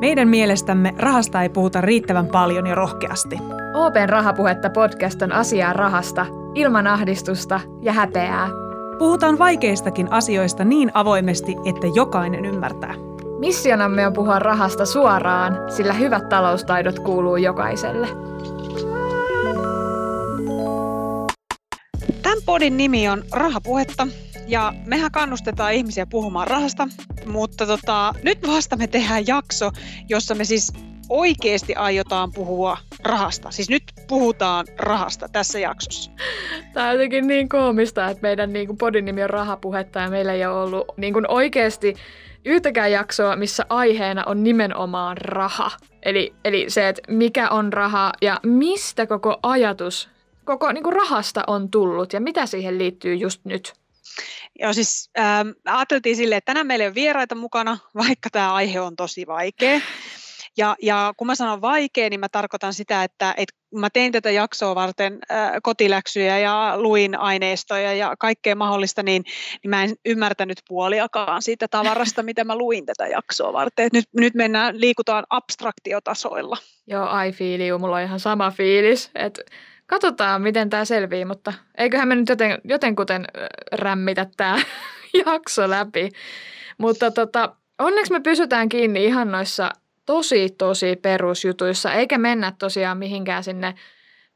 Meidän mielestämme rahasta ei puhuta riittävän paljon ja rohkeasti. Open Rahapuhetta podcast on asiaa rahasta, ilman ahdistusta ja häpeää. Puhutaan vaikeistakin asioista niin avoimesti, että jokainen ymmärtää. Missionamme on puhua rahasta suoraan, sillä hyvät taloustaidot kuuluu jokaiselle. Tämän podin nimi on Rahapuhetta ja mehän kannustetaan ihmisiä puhumaan rahasta, mutta tota, nyt vasta me tehdään jakso, jossa me siis oikeasti aiotaan puhua rahasta. Siis nyt puhutaan rahasta tässä jaksossa. Tämä on jotenkin niin koomista, että meidän niin kuin podin nimi on Rahapuhetta ja meillä ei ole ollut niin kuin oikeasti yhtäkään jaksoa, missä aiheena on nimenomaan raha. Eli, eli se, että mikä on raha ja mistä koko ajatus koko niin kuin rahasta on tullut ja mitä siihen liittyy just nyt. Joo, siis ähm, ajateltiin silleen, että tänään meillä ei ole vieraita mukana, vaikka tämä aihe on tosi vaikea. Ja, ja kun mä sanon vaikea, niin mä tarkoitan sitä, että, että mä tein tätä jaksoa varten äh, kotiläksyjä ja luin aineistoja ja kaikkea mahdollista, niin, niin mä en ymmärtänyt puoliakaan siitä tavarasta, mitä mä luin tätä jaksoa varten. nyt, nyt mennään, liikutaan abstraktiotasoilla. Joo, I feel you. Mulla on ihan sama fiilis, että katsotaan, miten tämä selvii, mutta eiköhän me nyt joten, jotenkuten rämmitä tämä jakso läpi. Mutta tota, onneksi me pysytään kiinni ihan noissa tosi, tosi perusjutuissa, eikä mennä tosiaan mihinkään sinne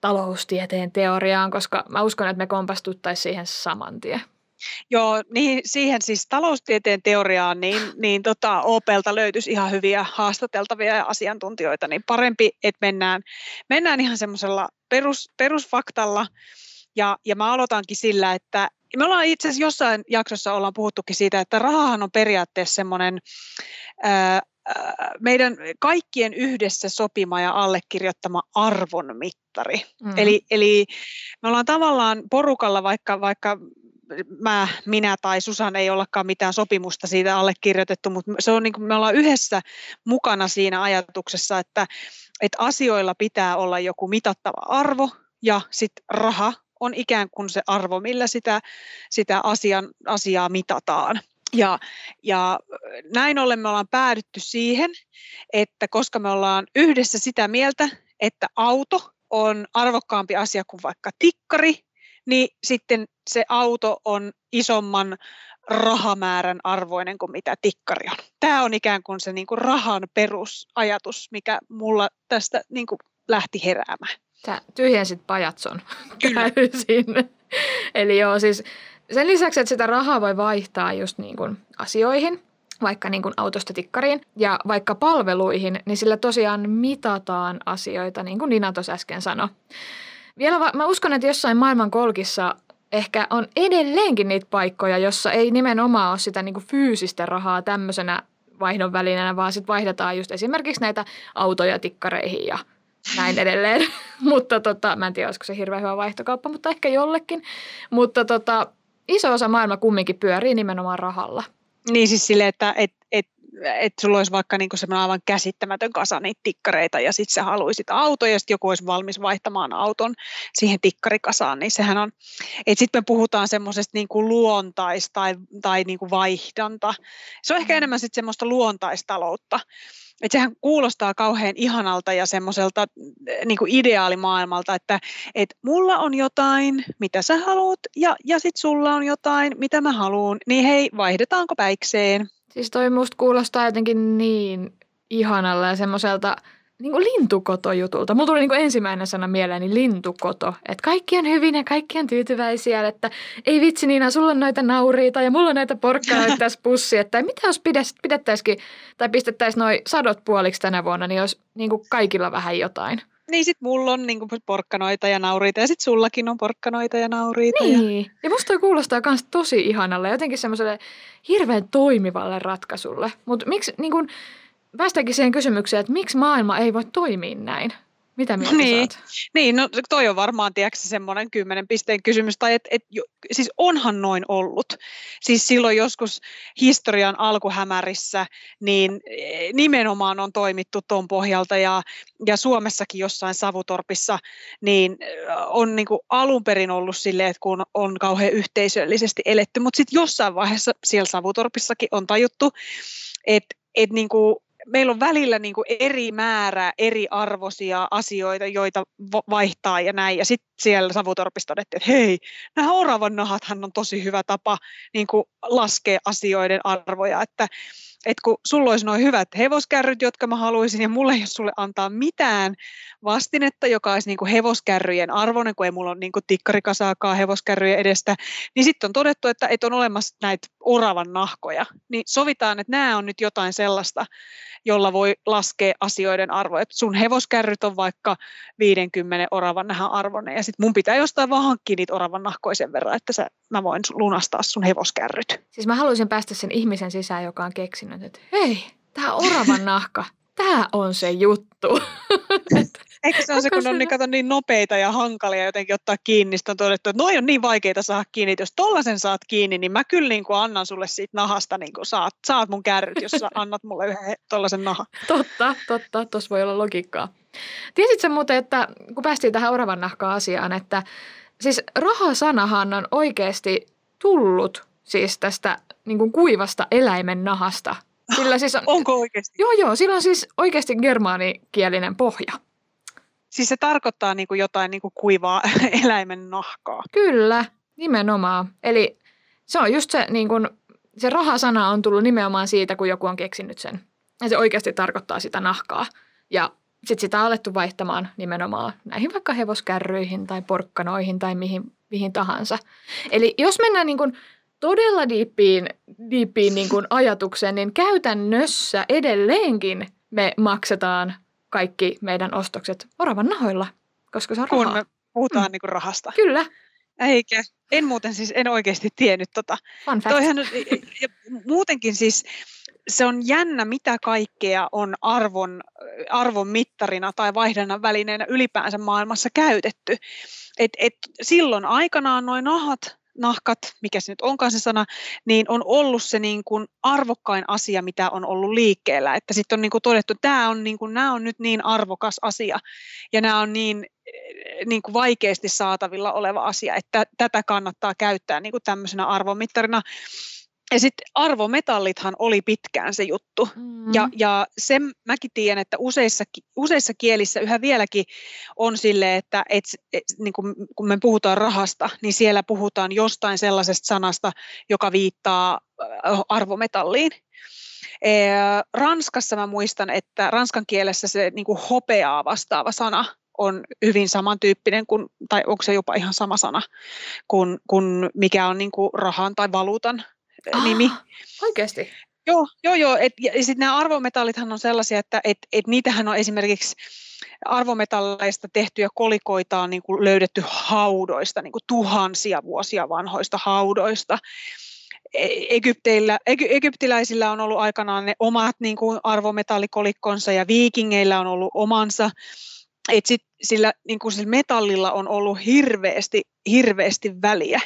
taloustieteen teoriaan, koska mä uskon, että me kompastuttaisiin siihen saman tien. Joo, niin, siihen siis taloustieteen teoriaan, niin, niin tota, Opelta löytyisi ihan hyviä haastateltavia asiantuntijoita, niin parempi, että mennään, mennään ihan semmoisella perus, perusfaktalla. Ja, ja mä aloitankin sillä, että me ollaan itse asiassa jossain jaksossa ollaan puhuttukin siitä, että rahahan on periaatteessa semmoinen ää, meidän kaikkien yhdessä sopima ja allekirjoittama arvon mittari. Mm. Eli, eli me ollaan tavallaan porukalla, vaikka, vaikka mä, minä tai Susan ei ollakaan mitään sopimusta siitä allekirjoitettu, mutta se on niin kuin me ollaan yhdessä mukana siinä ajatuksessa, että, että asioilla pitää olla joku mitattava arvo ja sitten raha on ikään kuin se arvo, millä sitä, sitä asian, asiaa mitataan. Ja, ja näin ollen me ollaan päädytty siihen, että koska me ollaan yhdessä sitä mieltä, että auto on arvokkaampi asia kuin vaikka tikkari, niin sitten se auto on isomman rahamäärän arvoinen kuin mitä tikkari on. Tämä on ikään kuin se niin kuin rahan perusajatus, mikä mulla tästä niin kuin lähti heräämään. Sä tyhjensit pajatson täysin. Eli joo, siis sen lisäksi, että sitä rahaa voi vaihtaa just niin kuin asioihin, vaikka niin kuin autosta tikkariin ja vaikka palveluihin, niin sillä tosiaan mitataan asioita, niin kuin Nina tuossa äsken sanoi. Vielä va- mä uskon, että jossain maailman kolkissa ehkä on edelleenkin niitä paikkoja, jossa ei nimenomaan ole sitä niin kuin fyysistä rahaa tämmöisenä vaihdon välineenä, vaan sitten vaihdetaan just esimerkiksi näitä autoja tikkareihin ja näin edelleen. mutta tota, mä en tiedä, olisiko se hirveän hyvä vaihtokauppa, mutta ehkä jollekin. Mutta tota, iso osa maailma kumminkin pyörii nimenomaan rahalla. Niin siis sille, että et, et että sulla olisi vaikka niinku semmoinen aivan käsittämätön kasa niitä tikkareita ja sitten sä haluaisit auto ja sitten joku olisi valmis vaihtamaan auton siihen tikkarikasaan, niin sehän on, että sitten me puhutaan semmoisesta niinku luontais- tai, tai niinku vaihdanta. Se on ehkä mm. enemmän sitten semmoista luontaistaloutta. Että sehän kuulostaa kauhean ihanalta ja semmoiselta niin kuin ideaalimaailmalta, että et mulla on jotain, mitä sä haluat, ja, ja sitten sulla on jotain, mitä mä haluan, niin hei, vaihdetaanko päikseen? Siis toi musta kuulostaa jotenkin niin ihanalla ja semmoiselta niin kuin lintukotojutulta. Mulla tuli niin kuin ensimmäinen sana mieleeni lintukoto. Että kaikki on hyvin ja kaikki on tyytyväisiä. Että ei vitsi Niina, sulla on noita nauriita ja mulla on näitä porkkanoita tässä pussi. Että mitä jos pidettäisikin tai pistettäisiin noin sadot puoliksi tänä vuonna, niin olisi niin kuin kaikilla vähän jotain. Niin sit mulla on niinku porkkanoita ja nauriita ja sit sullakin on porkkanoita ja nauriita. Niin. Ja, ja musta toi kuulostaa myös tosi ihanalle, jotenkin semmoiselle hirveän toimivalle ratkaisulle. Mutta miksi, niin kun, päästäänkin siihen kysymykseen, että miksi maailma ei voi toimia näin? Mitä mieltä niin, saat? Niin, no toi on varmaan, tiedätkö, semmoinen kymmenen pisteen kysymys, tai et, et, siis onhan noin ollut. Siis silloin joskus historian alkuhämärissä, niin e, nimenomaan on toimittu tuon pohjalta, ja, ja Suomessakin jossain Savutorpissa, niin e, on niin kuin alun perin ollut silleen, että kun on kauhean yhteisöllisesti eletty, mutta sitten jossain vaiheessa siellä Savutorpissakin on tajuttu, että et niin kuin meillä on välillä niin kuin eri määrä, eri arvoisia asioita, joita vaihtaa ja näin. Ja sitten siellä Savutorpissa todettiin, että hei, nämä oravan nahathan on tosi hyvä tapa niin kuin laskea asioiden arvoja. Että että kun sulla olisi noin hyvät hevoskärryt, jotka mä haluaisin, ja mulle ei ole sulle antaa mitään vastinetta, joka olisi niin kuin hevoskärryjen arvoinen, kun ei mulla ole niin kuin tikkarikasaakaan hevoskärryjen edestä, niin sitten on todettu, että, että on olemassa näitä oravan nahkoja. Niin sovitaan, että nämä on nyt jotain sellaista, jolla voi laskea asioiden arvoa. Et sun hevoskärryt on vaikka 50 oravan nahan arvoinen, ja sitten mun pitää jostain vaan hankkia niitä oravan nahkoja sen verran, että sä, mä voin lunastaa sun hevoskärryt. Siis mä haluaisin päästä sen ihmisen sisään, joka on keksinyt, että hei, tämä oravan nahka, tämä on se juttu. Eikö se on se, kun on niin, kato, niin nopeita ja hankalia jotenkin ottaa kiinni, niin on todettu, että noin on niin vaikeita saada kiinni, että jos tollasen saat kiinni, niin mä kyllä niin kuin annan sulle siitä nahasta, niin kuin saat, saat mun kärryt, jos sä annat mulle yhden tollasen nahan. Totta, totta, tuossa voi olla logiikkaa. Tiesitkö muuten, että kun päästiin tähän oravan nahkaan asiaan, että siis rahasanahan on oikeasti tullut siis tästä niin kuin kuivasta eläimen nahasta. Sillä siis on, Onko oikeasti? Joo, joo. Sillä on siis oikeasti germaanikielinen pohja. Siis se tarkoittaa niin kuin jotain niin kuin kuivaa eläimen nahkaa. Kyllä, nimenomaan. Eli se on just se, niin kuin, se rahasana on tullut nimenomaan siitä, kun joku on keksinyt sen. Ja se oikeasti tarkoittaa sitä nahkaa. Ja sitten sitä on alettu vaihtamaan nimenomaan näihin vaikka hevoskärryihin tai porkkanoihin tai mihin, mihin tahansa. Eli jos mennään niin kuin todella diippiin, diippiin niin kuin ajatukseen, niin käytännössä edelleenkin me maksetaan kaikki meidän ostokset oravan nahoilla, koska se on Kun me puhutaan mm. niin kuin rahasta. Kyllä. Eikä. En muuten siis, en oikeasti tiennyt tota. Fun fact. Toihan, ja muutenkin siis se on jännä, mitä kaikkea on arvon, arvon mittarina tai vaihdannan välineenä ylipäänsä maailmassa käytetty. Et, et silloin aikanaan noin nahat nahkat, mikä se nyt onkaan se sana, niin on ollut se niin kuin arvokkain asia, mitä on ollut liikkeellä. Että sitten on niin kuin todettu, että tämä on, niin kuin, nämä on nyt niin arvokas asia ja nämä on niin, niin kuin vaikeasti saatavilla oleva asia, että tätä kannattaa käyttää niin kuin tämmöisenä arvomittarina. Ja sitten arvometallithan oli pitkään se juttu. Mm. Ja, ja sen mäkin tiedän, että useissa, useissa kielissä yhä vieläkin on sille, että et, et, niin kun, kun me puhutaan rahasta, niin siellä puhutaan jostain sellaisesta sanasta, joka viittaa arvometalliin. E, Ranskassa mä muistan, että ranskan kielessä se niin kuin hopeaa vastaava sana on hyvin samantyyppinen, kuin, tai onko se jopa ihan sama sana kuin, kuin mikä on niin kuin rahan tai valuutan ah, nimi. Oikeasti? Joo, joo, joo. Et, ja sitten nämä arvometallithan on sellaisia, että et, et niitähän on esimerkiksi arvometalleista tehtyjä kolikoita on niin kuin löydetty haudoista, niin kuin tuhansia vuosia vanhoista haudoista. E, Egypteillä, egyptiläisillä on ollut aikanaan ne omat niin kuin arvometallikolikkonsa ja viikingeillä on ollut omansa. Et sit sillä, niin kuin sillä metallilla on ollut hirveästi, hirveästi väliä.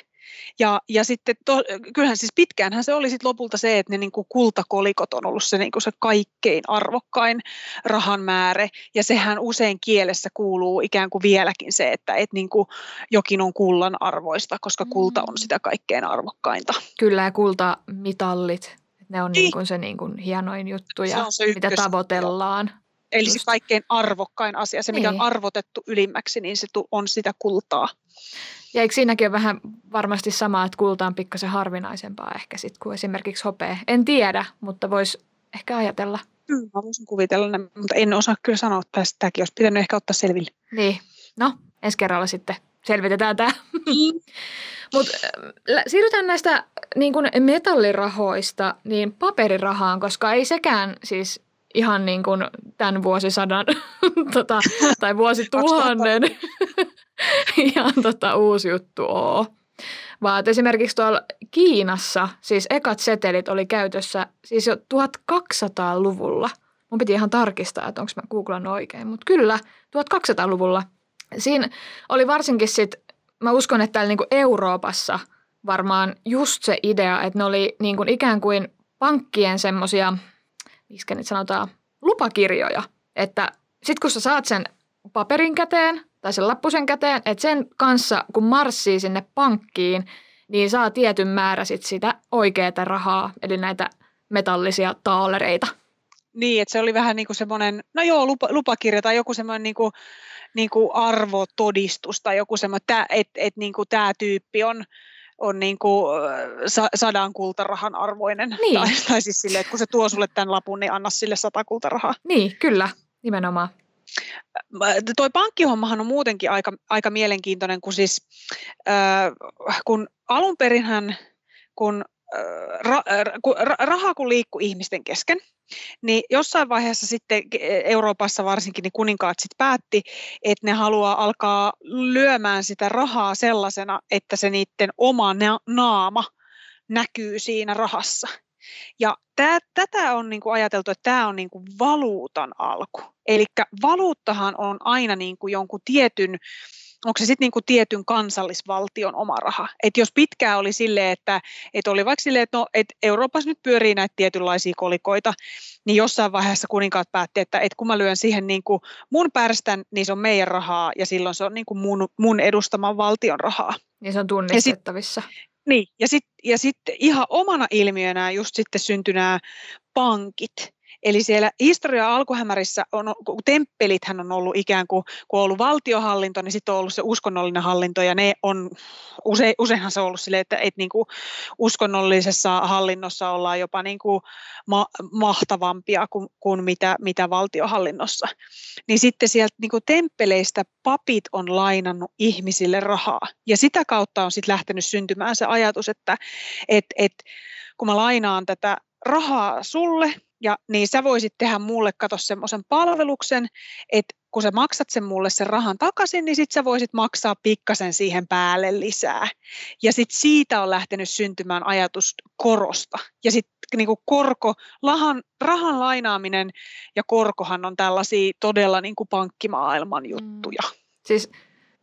Ja, ja sitten to, kyllähän siis pitkäänhän se oli sit lopulta se, että ne niin kuin kultakolikot on ollut se, niin kuin se kaikkein arvokkain rahan määrä. Ja sehän usein kielessä kuuluu ikään kuin vieläkin se, että et niin kuin jokin on kullan arvoista, koska kulta on mm. sitä kaikkein arvokkainta. Kyllä ja kultamitallit, ne on niin. Niin kuin se niin kuin hienoin juttu ja se se mitä tavoitellaan. Eli Just. se kaikkein arvokkain asia, se mikä niin. on arvotettu ylimmäksi, niin se on sitä kultaa. Ja eikö siinäkin ole vähän varmasti sama, että kulta on pikkasen harvinaisempaa ehkä sitten kuin esimerkiksi hopea? En tiedä, mutta voisi ehkä ajatella. Mm, mä voisin kuvitella, mutta en osaa kyllä sanoa tästä. Tämäkin olisi pitänyt ehkä ottaa selville. Niin, no ensi kerralla sitten selvitetään tämä. Mm. Mutta siirrytään näistä niin kuin metallirahoista niin paperirahaan, koska ei sekään siis ihan niin kuin tämän vuosisadan tota, tai vuosituhannen ihan tota, uusi juttu ole. Vaan esimerkiksi tuolla Kiinassa, siis ekat setelit oli käytössä siis jo 1200-luvulla. Mun piti ihan tarkistaa, että onko mä googlannut oikein, mutta kyllä 1200-luvulla. Siinä oli varsinkin sit, mä uskon, että täällä niinku Euroopassa varmaan just se idea, että ne oli niinku ikään kuin pankkien semmoisia – miksi nyt sanotaan, lupakirjoja. Että sit kun sä saat sen paperin käteen tai sen lappusen käteen, että sen kanssa kun marssii sinne pankkiin, niin saa tietyn määrä sit sitä oikeaa rahaa, eli näitä metallisia taalereita. Niin, että se oli vähän niin kuin semmoinen, no joo, lupa, lupakirja tai joku semmoinen niin kuin, niin kuin arvotodistus tai joku semmoinen, että et, niin kuin tämä tyyppi on, on niin kuin sadan kultarahan arvoinen. Niin. Tai, tai siis sille, että kun se tuo sulle tämän lapun, niin anna sille sata kultarahaa. Niin, kyllä, nimenomaan. Toi pankkihommahan on muutenkin aika, aika mielenkiintoinen, kun siis äh, kun alun perinhän, kun ra, ra, raha kun liikkuu ihmisten kesken, niin jossain vaiheessa sitten Euroopassa varsinkin niin kuninkaat sitten päätti, että ne haluaa alkaa lyömään sitä rahaa sellaisena, että se niiden oma naama näkyy siinä rahassa. Ja tää, tätä on niinku ajateltu, että tämä on niinku valuutan alku. Eli valuuttahan on aina niinku jonkun tietyn onko se sitten niinku tietyn kansallisvaltion oma raha. Et jos pitkään oli silleen, että et oli vaikka silleen, että no, et Euroopassa nyt pyörii näitä tietynlaisia kolikoita, niin jossain vaiheessa kuninkaat päätti, että et kun mä lyön siihen niinku mun pärstän, niin se on meidän rahaa ja silloin se on niinku mun, mun edustaman valtion rahaa. Niin se on tunnistettavissa. Ja sit, niin, ja sitten ja sit ihan omana ilmiönä just sitten syntyi nämä pankit. Eli siellä historia alkuhämärissä on, temppelithän on ollut ikään kuin, kun on ollut valtiohallinto, niin sitten on ollut se uskonnollinen hallinto, ja ne on, use, useinhan se on ollut silleen, että, että niin kuin uskonnollisessa hallinnossa ollaan jopa niin kuin ma, mahtavampia kuin, kuin mitä, mitä valtiohallinnossa. Niin sitten sieltä niin kuin temppeleistä papit on lainannut ihmisille rahaa, ja sitä kautta on sitten lähtenyt syntymään se ajatus, että et, et, kun mä lainaan tätä rahaa sulle, ja niin sä voisit tehdä mulle, kato semmoisen palveluksen, että kun sä maksat sen mulle sen rahan takaisin, niin sit sä voisit maksaa pikkasen siihen päälle lisää. Ja sitten siitä on lähtenyt syntymään ajatus korosta. Ja sitten niinku korko, lahan, rahan lainaaminen ja korkohan on tällaisia todella niinku pankkimaailman juttuja. Mm. Siis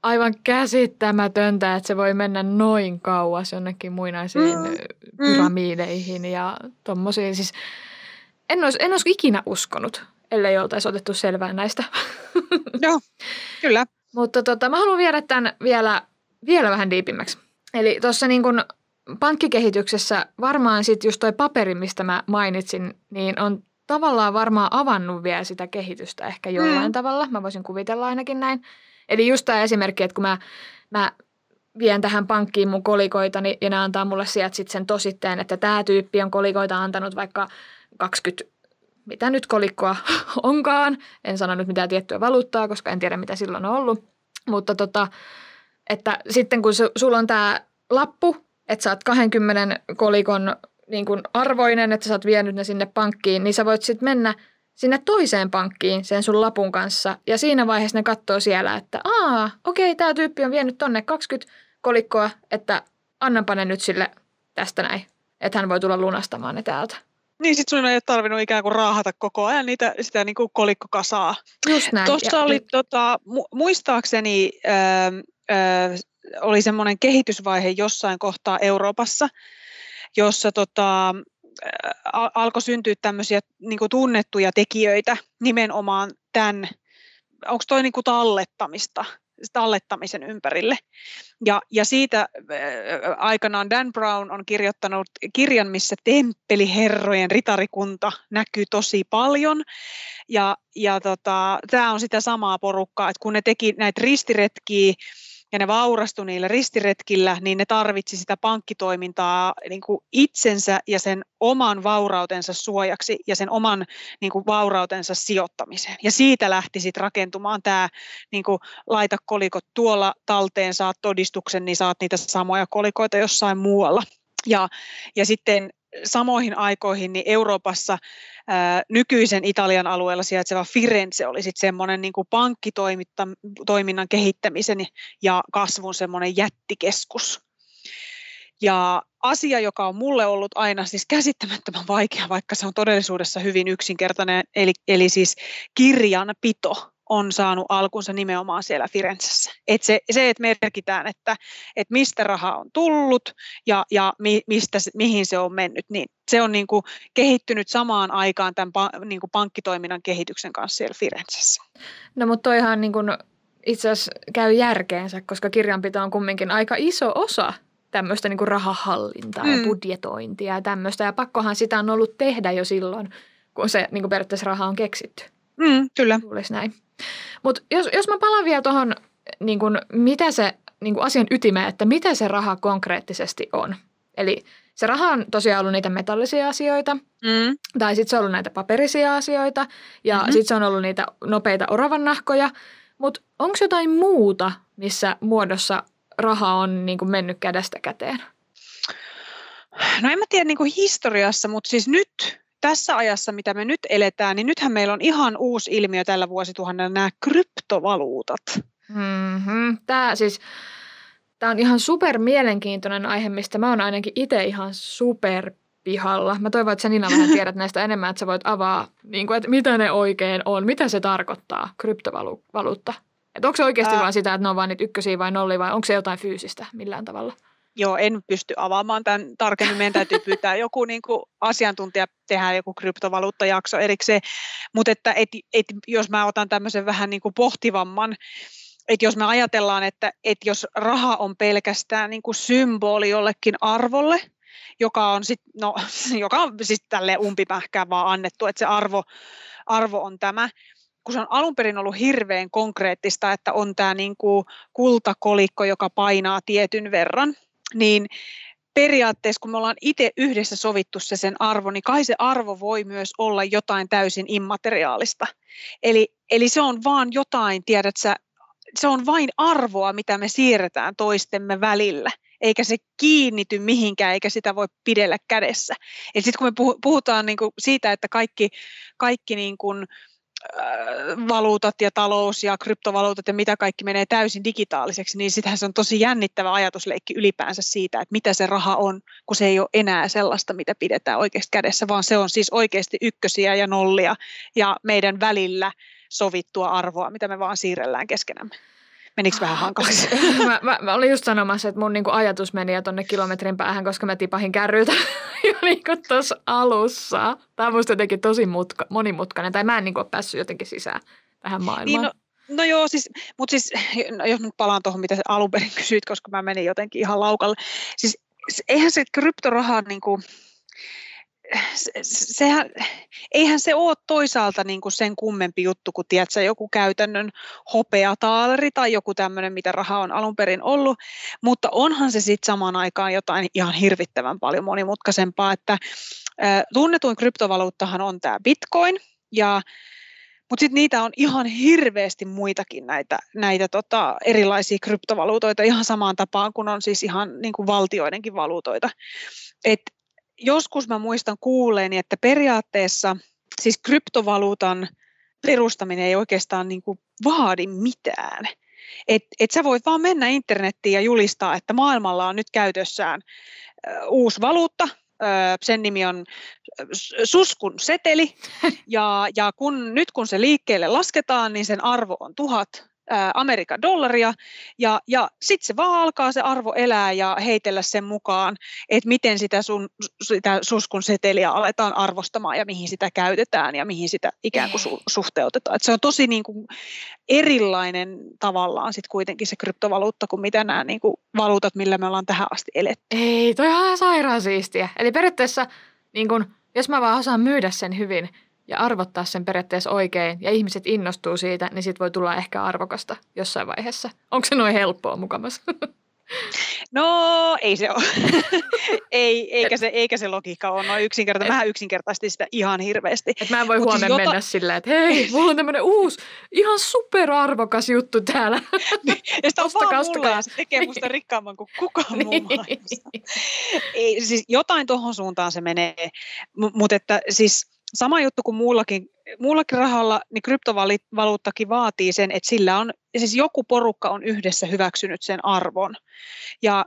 aivan käsittämätöntä, että se voi mennä noin kauas jonnekin muinaisiin mm. pyramiideihin ja tommosiin. Siis en olisi, en olisi ikinä uskonut, ellei oltaisi otettu selvää näistä. Joo, kyllä. Mutta tota, mä haluan viedä tämän vielä, vielä vähän diipimmäksi. Eli tuossa niin kun pankkikehityksessä varmaan sitten just toi paperi, mistä mä mainitsin, niin on tavallaan varmaan avannut vielä sitä kehitystä ehkä jollain mm. tavalla. Mä voisin kuvitella ainakin näin. Eli just tämä esimerkki, että kun mä, mä vien tähän pankkiin mun kolikoitani ja ne antaa mulle sieltä sitten sen tositteen, että tämä tyyppi on kolikoita antanut vaikka 20, mitä nyt kolikkoa onkaan. En sano nyt mitään tiettyä valuuttaa, koska en tiedä mitä silloin on ollut. Mutta tota, että sitten kun su, sulla on tämä lappu, että sä oot 20 kolikon niin kuin arvoinen, että sä oot vienyt ne sinne pankkiin, niin sä voit sitten mennä sinne toiseen pankkiin sen sun lapun kanssa. Ja siinä vaiheessa ne katsoo siellä, että aa, okei, tämä tyyppi on vienyt tonne 20 kolikkoa, että annanpa ne nyt sille tästä näin, että hän voi tulla lunastamaan ne täältä. Niin, sit sun ei ole tarvinnut ikään kuin raahata koko ajan niitä, sitä niin kuin kolikkokasaa. Just näin. Tuossa oli, nyt... tota, muistaakseni, äh, äh, oli semmoinen kehitysvaihe jossain kohtaa Euroopassa, jossa tota, äh, alkoi syntyä tämmöisiä niin kuin tunnettuja tekijöitä nimenomaan tämän, onko toi niin kuin tallettamista, tallettamisen ympärille. Ja, ja siitä äh, aikanaan Dan Brown on kirjoittanut kirjan, missä temppeliherrojen ritarikunta näkyy tosi paljon. Ja, ja tota, tämä on sitä samaa porukkaa, että kun ne teki näitä ristiretkiä, ja ne vaurastui niillä ristiretkillä, niin ne tarvitsi sitä pankkitoimintaa niin kuin itsensä ja sen oman vaurautensa suojaksi ja sen oman niin kuin vaurautensa sijoittamiseen. Ja siitä lähti sitten rakentumaan tämä niin kuin, laita kolikot tuolla talteen, saat todistuksen, niin saat niitä samoja kolikoita jossain muualla. Ja, ja sitten samoihin aikoihin niin Euroopassa ää, nykyisen Italian alueella sijaitseva Firenze oli sitten semmoinen niin pankkitoiminnan kehittämisen ja kasvun semmoinen jättikeskus. Ja asia, joka on mulle ollut aina siis käsittämättömän vaikea, vaikka se on todellisuudessa hyvin yksinkertainen, eli, eli siis kirjanpito on saanut alkunsa nimenomaan siellä Firenzessä. Et se, se, että merkitään, että, että mistä raha on tullut ja, ja mi, mistä, mihin se on mennyt, niin se on niin kuin kehittynyt samaan aikaan tämän niin kuin pankkitoiminnan kehityksen kanssa siellä Firenzessä. No mutta toihan niin kuin itse asiassa käy järkeensä, koska kirjanpito on kumminkin aika iso osa tämmöistä niin kuin rahahallintaa mm. ja budjetointia ja tämmöistä. Ja pakkohan sitä on ollut tehdä jo silloin, kun se niin kuin periaatteessa raha on keksitty. Mm, kyllä. Luulisi näin. Mutta jos, jos mä palaan vielä tuohon, niin mitä se niin kuin asian ytimeen, että mitä se raha konkreettisesti on. Eli se raha on tosiaan ollut niitä metallisia asioita, mm. tai sitten se on ollut näitä paperisia asioita, ja mm-hmm. sitten se on ollut niitä nopeita oravannahkoja. Mutta onko jotain muuta, missä muodossa raha on niin kuin mennyt kädestä käteen? No en mä tiedä niin kuin historiassa, mutta siis nyt tässä ajassa, mitä me nyt eletään, niin nythän meillä on ihan uusi ilmiö tällä vuosituhannella, nämä kryptovaluutat. Mm-hmm. Tämä siis, tämä on ihan super mielenkiintoinen aihe, mistä mä oon ainakin itse ihan super pihalla. Mä toivon, että sä Nina vähän tiedät näistä enemmän, että sä voit avaa, niin kuin, että mitä ne oikein on, mitä se tarkoittaa, kryptovaluutta. Että onko se oikeasti Ää... vain sitä, että ne on vain niitä ykkösiä vai nollia vai onko se jotain fyysistä millään tavalla? Joo, en pysty avaamaan tämän tarkemmin. Meidän täytyy pyytää joku niin kuin asiantuntija tehdä joku kryptovaluuttajakso erikseen. Mutta että et, et, jos mä otan tämmöisen vähän niin kuin pohtivamman, että jos me ajatellaan, että, että jos raha on pelkästään niin kuin symboli jollekin arvolle, joka on, sit, no, joka on siis tälle umpipähkään vaan annettu, että se arvo, arvo on tämä, kun se on alun perin ollut hirveän konkreettista, että on tämä niin kuin kultakolikko, joka painaa tietyn verran, niin periaatteessa, kun me ollaan itse yhdessä sovittu se sen arvo, niin kai se arvo voi myös olla jotain täysin immateriaalista. Eli, eli se on vaan jotain, tiedät sä, se on vain arvoa, mitä me siirretään toistemme välillä eikä se kiinnity mihinkään, eikä sitä voi pidellä kädessä. Eli sitten kun me puhutaan niinku siitä, että kaikki, kaikki niinku, valuutat ja talous ja kryptovaluutat ja mitä kaikki menee täysin digitaaliseksi, niin sitähän se on tosi jännittävä ajatusleikki ylipäänsä siitä, että mitä se raha on, kun se ei ole enää sellaista, mitä pidetään oikeasti kädessä, vaan se on siis oikeasti ykkösiä ja nollia ja meidän välillä sovittua arvoa, mitä me vaan siirrellään keskenämme. Menikö vähän hankalaksi? mä, mä, mä, olin just sanomassa, että mun niinku ajatus meni jo tonne kilometrin päähän, koska mä tipahin kärryltä jo niinku tuossa alussa. Tämä on musta jotenkin tosi mutka, monimutkainen, tai mä en niinku ole päässyt jotenkin sisään tähän maailmaan. Niin, no, No joo, siis, mutta siis, no jos nyt palaan tuohon, mitä alun perin kysyit, koska mä menin jotenkin ihan laukalle. Siis eihän se kryptoraha niin kuin, sehän, eihän se ole toisaalta niin kuin sen kummempi juttu kuin tiedätkö, joku käytännön hopeataaleri tai joku tämmöinen, mitä raha on alun perin ollut, mutta onhan se sitten samaan aikaan jotain ihan hirvittävän paljon monimutkaisempaa, että tunnetuin kryptovaluuttahan on tämä bitcoin, ja mutta sitten niitä on ihan hirveästi muitakin näitä, näitä tota, erilaisia kryptovaluutoita ihan samaan tapaan kuin on siis ihan niin kuin valtioidenkin valuutoita. Et joskus mä muistan kuulleeni, että periaatteessa siis kryptovaluutan perustaminen ei oikeastaan niin kuin vaadi mitään. Et, et sä voit vaan mennä internettiin ja julistaa, että maailmalla on nyt käytössään uusi valuutta, sen nimi on suskun seteli, ja, ja kun, nyt kun se liikkeelle lasketaan, niin sen arvo on tuhat Amerikan dollaria, ja, ja sitten se vaan alkaa se arvo elää ja heitellä sen mukaan, että miten sitä, sun, sitä suskun seteliä aletaan arvostamaan ja mihin sitä käytetään ja mihin sitä ikään kuin su, suhteutetaan. Et se on tosi niin kuin erilainen tavallaan sitten kuitenkin se kryptovaluutta kuin mitä nämä niin kuin valuutat, millä me ollaan tähän asti eletty. Ei, toi on ihan sairaan siistiä. Eli periaatteessa, niin kun, jos mä vaan osaan myydä sen hyvin, ja arvottaa sen periaatteessa oikein ja ihmiset innostuu siitä, niin siitä voi tulla ehkä arvokasta jossain vaiheessa. Onko se noin helppoa mukamassa? No ei se ole. ei, eikä, se, eikä se logiikka ole noin yksinkertaisesti. Mä yksinkertaisesti sitä ihan hirveästi. Et mä en voi Mut huomenna jota... mennä silleen, että hei, mulla on tämmöinen uusi, ihan superarvokas juttu täällä. ja sitä on vaan mulla ja se tekee musta rikkaamman kuin kukaan muu niin. maailmassa. ei, siis jotain tuohon suuntaan se menee, mutta että siis sama juttu kuin muullakin, muullakin rahalla, niin kryptovaluuttakin vaatii sen, että sillä on, siis joku porukka on yhdessä hyväksynyt sen arvon. Ja,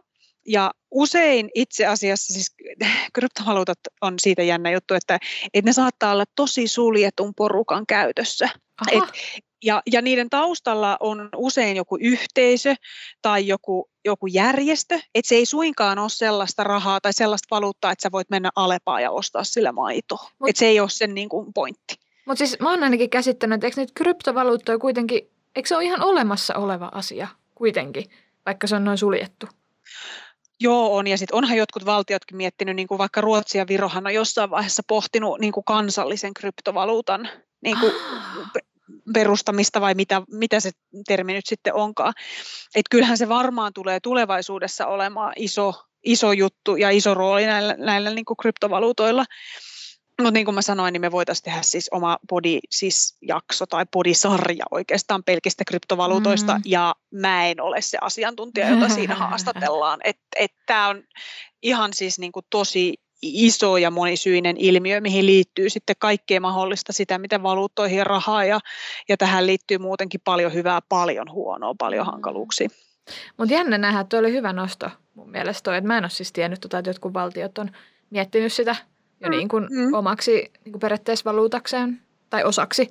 ja usein itse asiassa siis kryptovaluutat on siitä jännä juttu, että, että ne saattaa olla tosi suljetun porukan käytössä. Et, ja, ja niiden taustalla on usein joku yhteisö tai joku, joku järjestö, että se ei suinkaan ole sellaista rahaa tai sellaista valuuttaa, että sä voit mennä Alepaan ja ostaa sillä maito. Mut, että se ei ole sen niin kuin pointti. Mutta siis mä oon ainakin käsittänyt, että eikö nyt kryptovaluuttoja kuitenkin, eikö se ole ihan olemassa oleva asia kuitenkin, vaikka se on noin suljettu? Joo, on. Ja sitten onhan jotkut valtiotkin miettinyt, niin kuin vaikka Ruotsi ja Virohan on jossain vaiheessa pohtinut niin kuin kansallisen kryptovaluutan niin kuin Ah. Perustamista vai mitä, mitä se termi nyt sitten onkaan. Et kyllähän se varmaan tulee tulevaisuudessa olemaan iso, iso juttu ja iso rooli näillä, näillä niin kuin kryptovaluutoilla. Mutta niin kuin mä sanoin, niin me voitaisiin tehdä siis oma body siis jakso tai bodisarja oikeastaan pelkistä kryptovaluutoista, Mm. ja mä en ole se asiantuntija, jota siinä haastatellaan. Että et, tämä on ihan siis niin kuin tosi iso ja monisyinen ilmiö, mihin liittyy sitten kaikkea mahdollista sitä, miten valuuttoihin ja rahaa, ja, ja tähän liittyy muutenkin paljon hyvää, paljon huonoa, paljon hankaluuksia. Mutta jännä nähdä, että oli hyvä nosto mun mielestä toi, että mä en ole siis tiennyt, tota, että jotkut valtiot on miettinyt sitä jo Mm, niin kuin mm. omaksi niin kuin periaatteessa valuutakseen tai osaksi,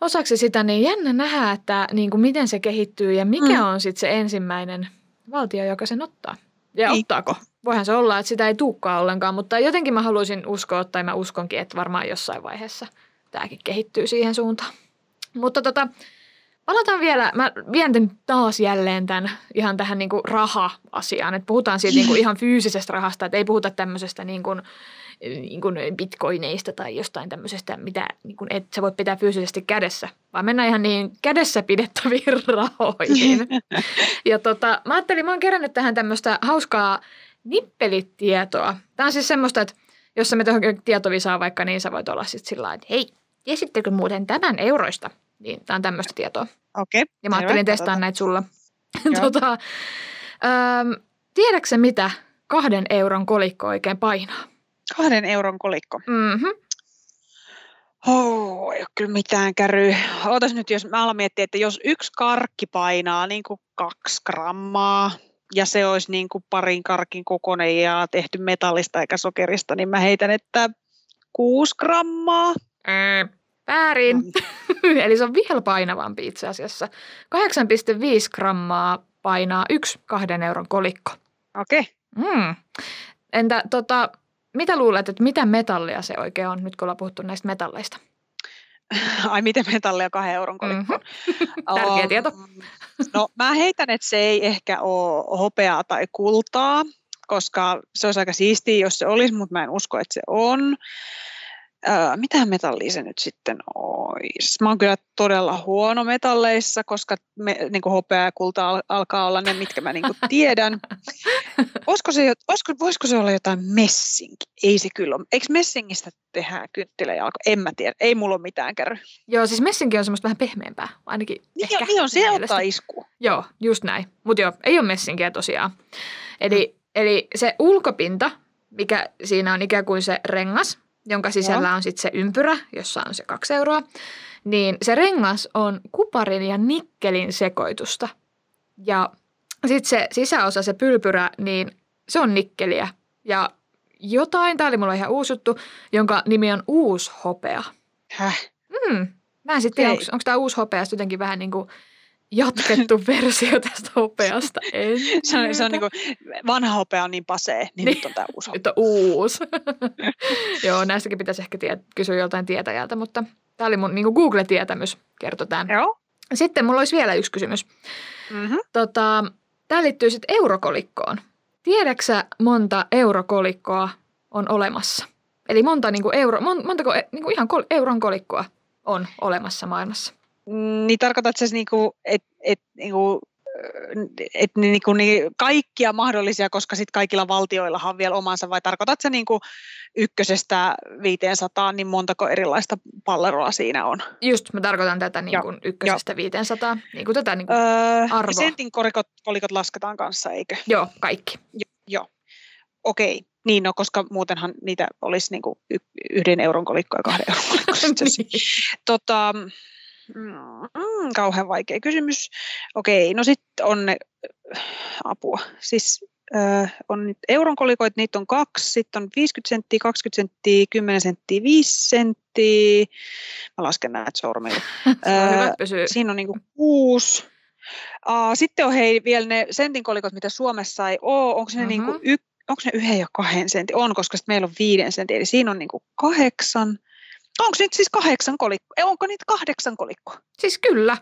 osaksi sitä, niin jännä nähdä, että niin kuin miten se kehittyy ja mikä Mm. on sitten se ensimmäinen valtio, joka sen ottaa. Ja Niin. ottaako? Voihan se olla, että sitä ei tuukkaa ollenkaan, mutta jotenkin mä haluaisin uskoa, tai mä uskonkin, että varmaan jossain vaiheessa tämäkin kehittyy siihen suuntaan. Mutta tota, palataan vielä, mä vien tän taas jälleen tämän ihan tähän niinku raha-asiaan, että puhutaan siitä niinku ihan fyysisestä rahasta, että ei puhuta tämmöisestä niinku, niinku bitcoineista tai jostain tämmöisestä, mitä niinku et sä voit pitää fyysisesti kädessä, vaan mennään ihan niin kädessä pidettäviin rahoihin. Ja tota, mä ajattelin, mä oon kerännyt tähän tämmöistä hauskaa nippelitietoa. Tämä on siis semmoista, että jos sä menet johonkin tietovisaan vaikka, niin sä voit olla sitten sillä että hei, tiesittekö muuten tämän euroista? Niin tämä on tämmöistä tietoa. Okei. Ja mä ajattelin testaa näitä sulla. Tota, ähm, tiedätkö mitä kahden euron kolikko oikein painaa? Kahden euron kolikko. Mm-hmm. Oh, ei ole kyllä mitään käry. Ootas nyt, jos mä alan miettiä, että jos yksi karkki painaa niin kuin kaksi grammaa ja se olisi niin kuin parin karkin kokoinen ja tehty metallista eikä sokerista, niin mä heitän, että kuusi grammaa. Äh, väärin. No. Eli se on vielä painavampi itse asiassa. 8,5 grammaa painaa yksi kahden euron kolikko. Okei. Mm. Entä tota, mitä luulet, että mitä metallia se oikein on, nyt kun ollaan puhuttu näistä metalleista? Ai miten metallia kahden euron kolikko? Mhm. Tärkeä tieto. No mä heitän, että se ei ehkä ole hopeaa tai kultaa, koska se olisi aika siistiä, jos se olisi, mutta mä en usko, että se on. Mitä metallia se nyt sitten olisi? Mä oon kyllä todella huono metalleissa, koska me, niin kuin hopea ja kulta al- alkaa olla ne, mitkä mä niin kuin tiedän. Olisiko se, olisiko, voisiko se olla jotain messinki? Ei se kyllä ole. Eikö messingistä tehdä kynttiläjalko? En mä tiedä. Ei mulla ole mitään käry. Joo, siis messinki on semmoista vähän pehmeämpää, ainakin Niin, ehkä. niin on, se ottaa mielestä. isku. Joo, just näin. Mutta joo, ei ole messinkiä tosiaan. Eli, eli se ulkopinta, mikä siinä on ikään kuin se rengas, jonka sisällä on sitten se ympyrä, jossa on se kaksi euroa, niin se rengas on kuparin ja nikkelin sekoitusta. Ja sitten se sisäosa, se pylpyrä, niin se on nikkeliä. Ja jotain, tämä oli mulla ihan uusi juttu, jonka nimi on uushopea. Häh? Hmm. Mä en sitten tiedä, onko tämä uusi hopea sitten jotenkin vähän niin kuin jatkettu versio tästä hopeasta. En Se on, se on niin kuin, vanha hopea on niin pasee, niin, Niin. nyt on tämä uusi hopea. Nyt on uusi. Joo, näistäkin pitäisi ehkä tie- kysyä joltain tietäjältä, mutta tämä oli mun niin kuin Google-tietämys, kertoi tämän. Joo. Sitten mulla olisi vielä yksi kysymys. Mm-hmm. Tota, tämä liittyy sitten eurokolikkoon. Tiedäksä monta eurokolikkoa on olemassa? Eli monta niin kuin euro, mon, montako e- niin kuin ihan kol, euron kolikkoa on olemassa maailmassa? Niin tarkoitatko se, niinku, että et, niinku, et, niinku, niin kaikkia mahdollisia, koska sit kaikilla valtioillahan on vielä omansa, vai tarkoitatko se niinku ykkösestä 500, niin montako erilaista palleroa siinä on? Just, mä tarkoitan tätä niin Joo, ykkösestä 500, niin kuin tätä niin kuin, Öö, Arvo. sentin kolikot, kolikot lasketaan kanssa, eikö? joo, kaikki. Jo, joo. Okei. Niin, no koska muutenhan niitä olisi niinku yhden euron kolikko ja kahden euron kolikko. Sitten se- Tota, mm, kauhean vaikea kysymys. Okei, no sitten on ne, apua, siis äh, on nyt euron kolikoit, niitä on kaksi, sitten on 50 senttiä, 20 senttiä, 10 senttiä, 5 senttiä. Mä lasken näitä sormilla. Pysyy. Siinä on niinku kuusi. Uh, sitten on hei vielä ne sentin kolikot, mitä Suomessa ei ole. Onko ne, Mhm. niinku y, onko ne yhden ja kahden sentin? On, koska meillä on viiden sentin. Eli siinä on niinku kahdeksan. Onko nyt siis kahdeksan kolikko? Eh, Onko niitä kahdeksan kolikkoa? Siis kyllä,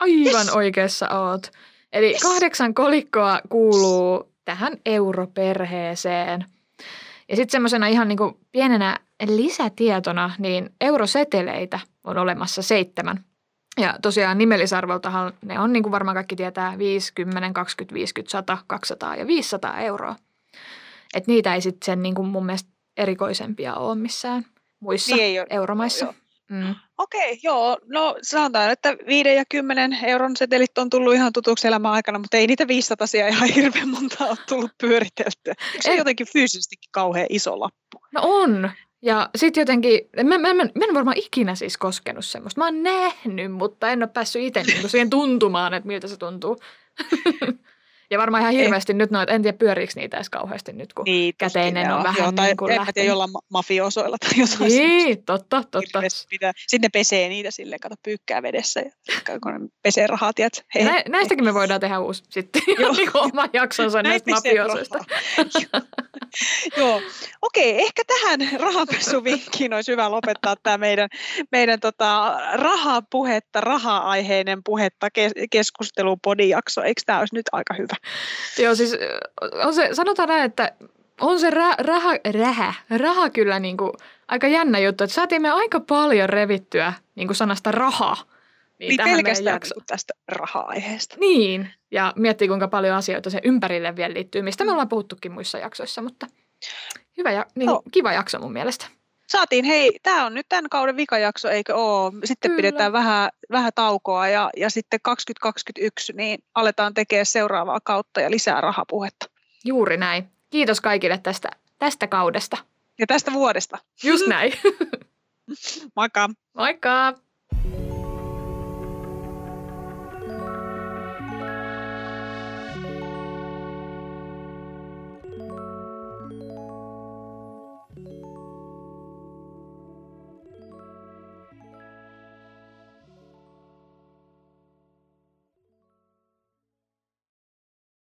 aivan Yes. oikeassa oot. Eli Yes. kahdeksan kolikkoa kuuluu tähän europerheeseen. Ja sitten semmoisena ihan niin kuin pienenä lisätietona, niin euroseteleitä on olemassa seitsemän. Ja tosiaan nimellisarvoltahan ne on, niin kuin varmaan kaikki tietää, 5, 10, 20, 50, 100, 200 ja 500 euroa. Et niitä ei sitten sen niin kuin mun mielestä erikoisempia ole missään muissa niin ei ole, euromaissa. Joo, Mm. Okei, okay, joo. No sanotaan, että 5 ja 10 euron setelit on tullut ihan tutuksi elämän aikana, mutta ei niitä 500 ihan hirveän monta ole tullut pyöriteltyä. Se on jotenkin fyysisestikin kauhean iso lappu? No on. Ja sitten jotenkin, mä, mä, mä, mä en varmaan ikinä siis koskenut semmoista. Mä oon nähnyt, mutta en ole päässyt itse niinku siihen tuntumaan, että miltä se tuntuu. Ja varmaan ihan hirveästi nyt noita, en tiedä pyöriikö niitä edes kauheasti nyt, kun niin, käteinen on vähän Joo, tai niin kuin en tiedä, jollain mafiosoilla tai jotain Niin, totta, totta. Pitää, sitten ne pesee niitä silleen, kato pyykkää vedessä ja kun ne pesee rahaa, tiedät. Hei. Nä, näistäkin me voidaan tehdä uusi sitten, niin oma jaksonsa näistä mafiosoista. Joo, okei, ehkä tähän rahanpesuvinkkiin olisi hyvä lopettaa tämä meidän, meidän tota, rahapuhetta, raha-aiheinen puhetta keskustelu podijakso. Eikö tämä olisi nyt aika hyvä? Joo, siis on se, sanotaan näin, että on se ra, raha, rähä, raha kyllä niin kuin aika jännä juttu, että saatiin me aika paljon revittyä niin kuin sanasta raha. Niin, niin pelkästään niin tästä raha-aiheesta. Niin, ja miettii kuinka paljon asioita se ympärille vielä liittyy, mistä me ollaan puhuttukin muissa jaksoissa, mutta hyvä ja niin, no. kiva jakso mun mielestä. Saatiin, hei, tämä on nyt tämän kauden vikajakso, eikö ole? Sitten Kyllä. pidetään vähän, vähän taukoa ja, ja sitten 2021 niin aletaan tekemään seuraavaa kautta ja lisää rahapuhetta. Juuri näin. Kiitos kaikille tästä, tästä kaudesta. Ja tästä vuodesta. Just näin. Moikka. Moikka.